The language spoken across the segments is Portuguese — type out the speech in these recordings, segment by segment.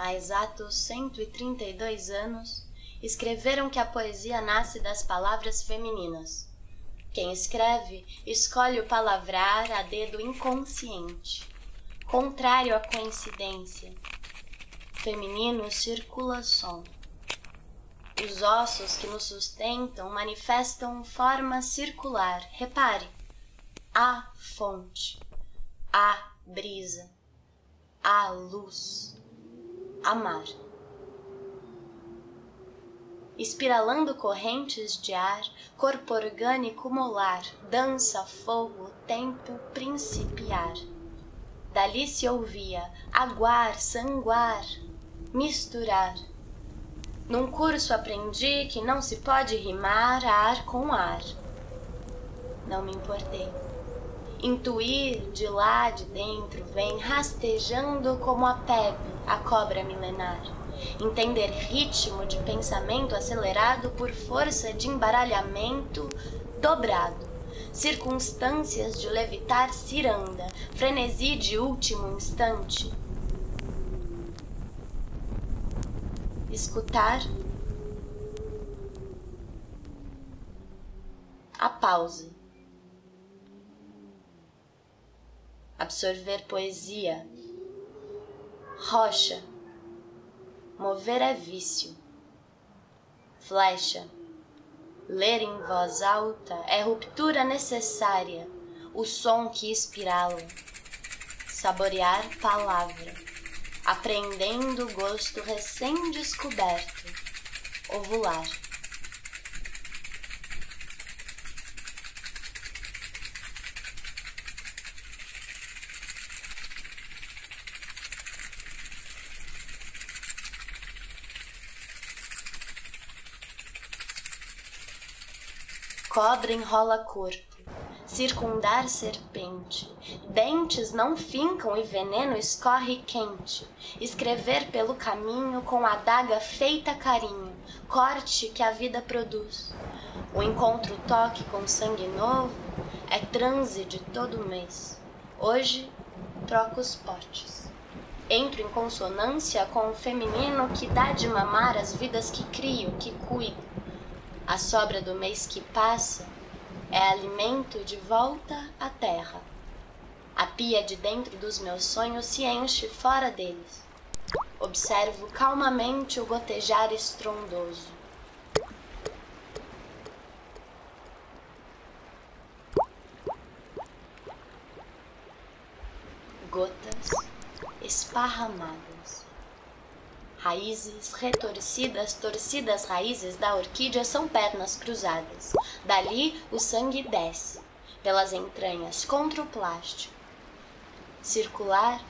há exatos 132 anos, escreveram que a poesia nasce das palavras femininas. Quem escreve escolhe o palavrar a dedo inconsciente, contrário à coincidência. Feminino circula som. Os ossos que nos sustentam manifestam forma circular. Repare, a fonte, a brisa, a luz, amar. Espiralando correntes de ar, corpo orgânico molar, dança, fogo, tempo principiar. Dali se ouvia aguar, sanguar, misturar. Num curso aprendi que não se pode rimar ar com ar. Não me importei. Intuir de lá de dentro vem rastejando como a pepe, a cobra milenar. Entender ritmo de pensamento acelerado por força de embaralhamento dobrado. Circunstâncias de levitar ciranda, frenesi de último instante. Escutar a pausa absorver poesia. Rocha, mover é vício. Flecha, ler em voz alta é ruptura necessária, o som que espirala. Saborear palavra, aprendendo o gosto recém-descoberto. Ovular. Cobra enrola corpo, circundar serpente, dentes não fincam e veneno escorre quente, escrever pelo caminho com adaga feita carinho, corte que a vida produz. O encontro toque com sangue novo é transe de todo mês. Hoje troco os potes. Entro em consonância com o feminino que dá de mamar as vidas que crio, que cuido a sobra do mês que passa é alimento de volta à terra. A pia de dentro dos meus sonhos se enche fora deles. Observo calmamente o gotejar estrondoso. Gotas esparramadas raízes retorcidas, torcidas raízes da orquídea são pernas cruzadas. Dali o sangue desce, pelas entranhas contra o plástico. Circular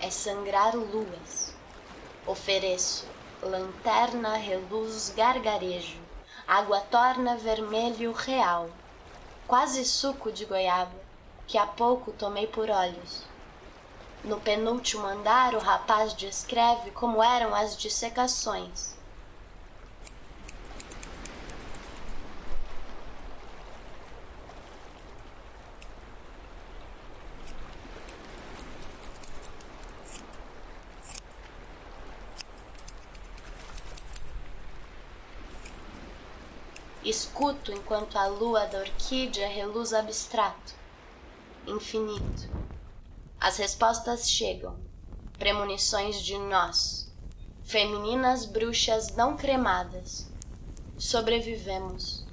é sangrar luas. Ofereço lanterna, reluz, gargarejo. Água torna vermelho real. Quase suco de goiaba, que há pouco tomei por olhos no penúltimo andar, o rapaz descreve como eram as dissecações. Escuto enquanto a lua da orquídea reluz abstrato, infinito. As respostas chegam, premonições de nós, femininas bruxas não cremadas. Sobrevivemos.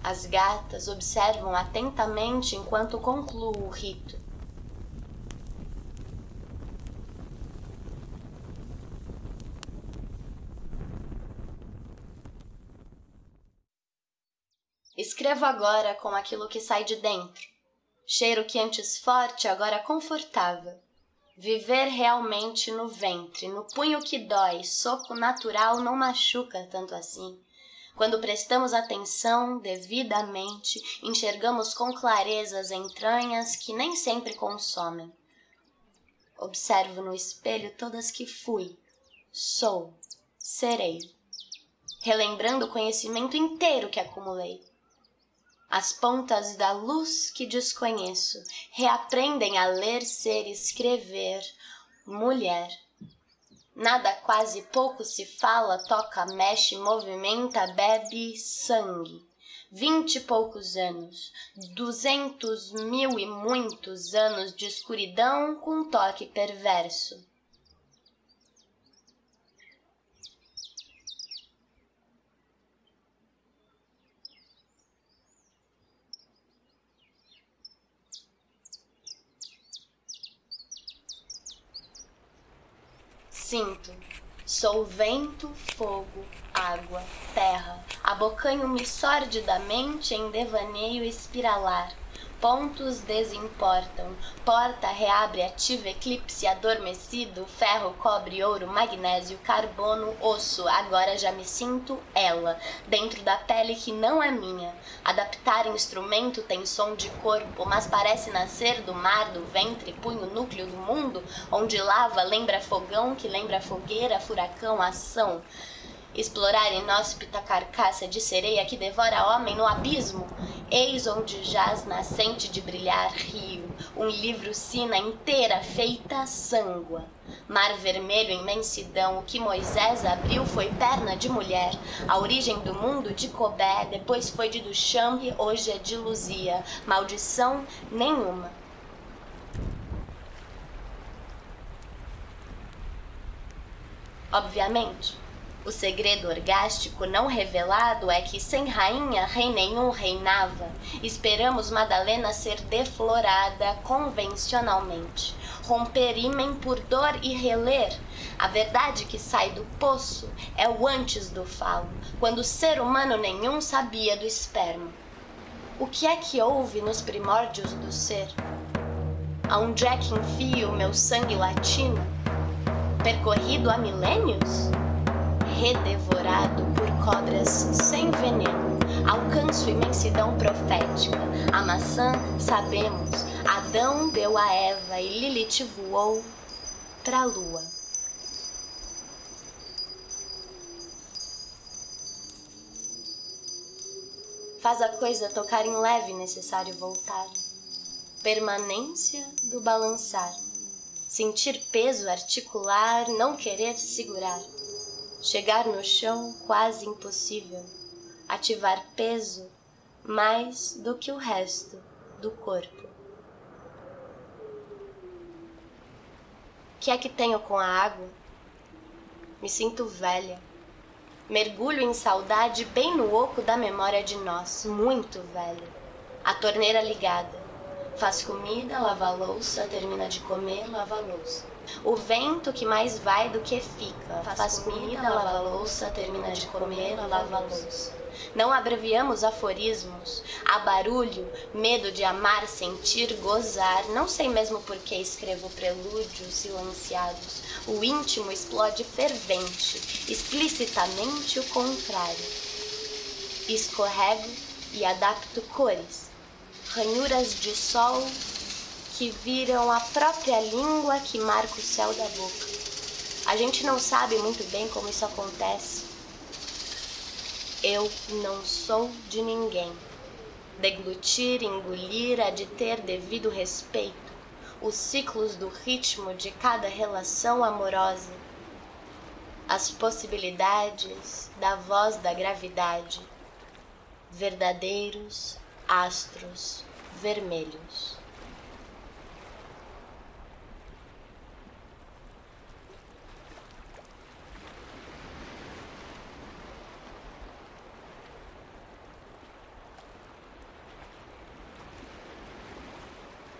As gatas observam atentamente enquanto concluo o rito. Escrevo agora com aquilo que sai de dentro cheiro que antes forte, agora confortável. Viver realmente no ventre, no punho que dói, soco natural não machuca tanto assim. Quando prestamos atenção devidamente, enxergamos com clareza as entranhas que nem sempre consomem. Observo no espelho todas que fui, sou, serei, relembrando o conhecimento inteiro que acumulei as pontas da luz que desconheço reaprendem a ler, ser, escrever, mulher. Nada quase pouco se fala, toca, mexe, movimenta, bebe sangue. Vinte e poucos anos, duzentos mil e muitos anos de escuridão com toque perverso. Sinto, sou vento, fogo, água, terra, abocanho-me sordidamente em devaneio espiralar pontos desimportam. Porta reabre ativa eclipse adormecido, ferro, cobre, ouro, magnésio, carbono, osso. Agora já me sinto ela, dentro da pele que não é minha. Adaptar instrumento tem som de corpo, mas parece nascer do mar, do ventre, punho, núcleo do mundo, onde lava lembra fogão, que lembra fogueira, furacão, ação explorar inóspita carcaça de sereia que devora homem no abismo, eis onde jaz nascente de brilhar rio, um livro sina inteira feita sângua. Mar vermelho, imensidão, o que Moisés abriu foi perna de mulher, a origem do mundo de Cobé, depois foi de Duchamp, hoje é de Luzia, maldição nenhuma. Obviamente, o segredo orgástico não revelado é que sem rainha rei nenhum reinava. Esperamos Madalena ser deflorada convencionalmente, romper ímen por dor e reler. A verdade que sai do poço é o antes do falo, quando ser humano nenhum sabia do esperma. O que é que houve nos primórdios do ser? Aonde é que enfio meu sangue latino? Percorrido há milênios? Redevorado por cobras sem veneno. Alcanço imensidão profética. A maçã, sabemos, Adão deu a Eva e Lilith voou pra lua. Faz a coisa tocar em leve necessário voltar. Permanência do balançar. Sentir peso articular, não querer segurar chegar no chão quase impossível, ativar peso mais do que o resto do corpo. Que é que tenho com a água? Me sinto velha. Mergulho em saudade bem no oco da memória de nós, muito velha. A torneira ligada. Faz comida, lava a louça, termina de comer, lava a louça. O vento que mais vai do que fica, faz comida, lava louça, termina de comer, lava louça. Não abreviamos aforismos, há barulho, medo de amar, sentir, gozar. Não sei mesmo por que escrevo prelúdios silenciados. O íntimo explode fervente, explicitamente o contrário. Escorrego e adapto cores, ranhuras de sol que viram a própria língua que marca o céu da boca. A gente não sabe muito bem como isso acontece. Eu não sou de ninguém. Deglutir, engolir é de ter devido respeito os ciclos do ritmo de cada relação amorosa, as possibilidades da voz da gravidade, verdadeiros astros vermelhos.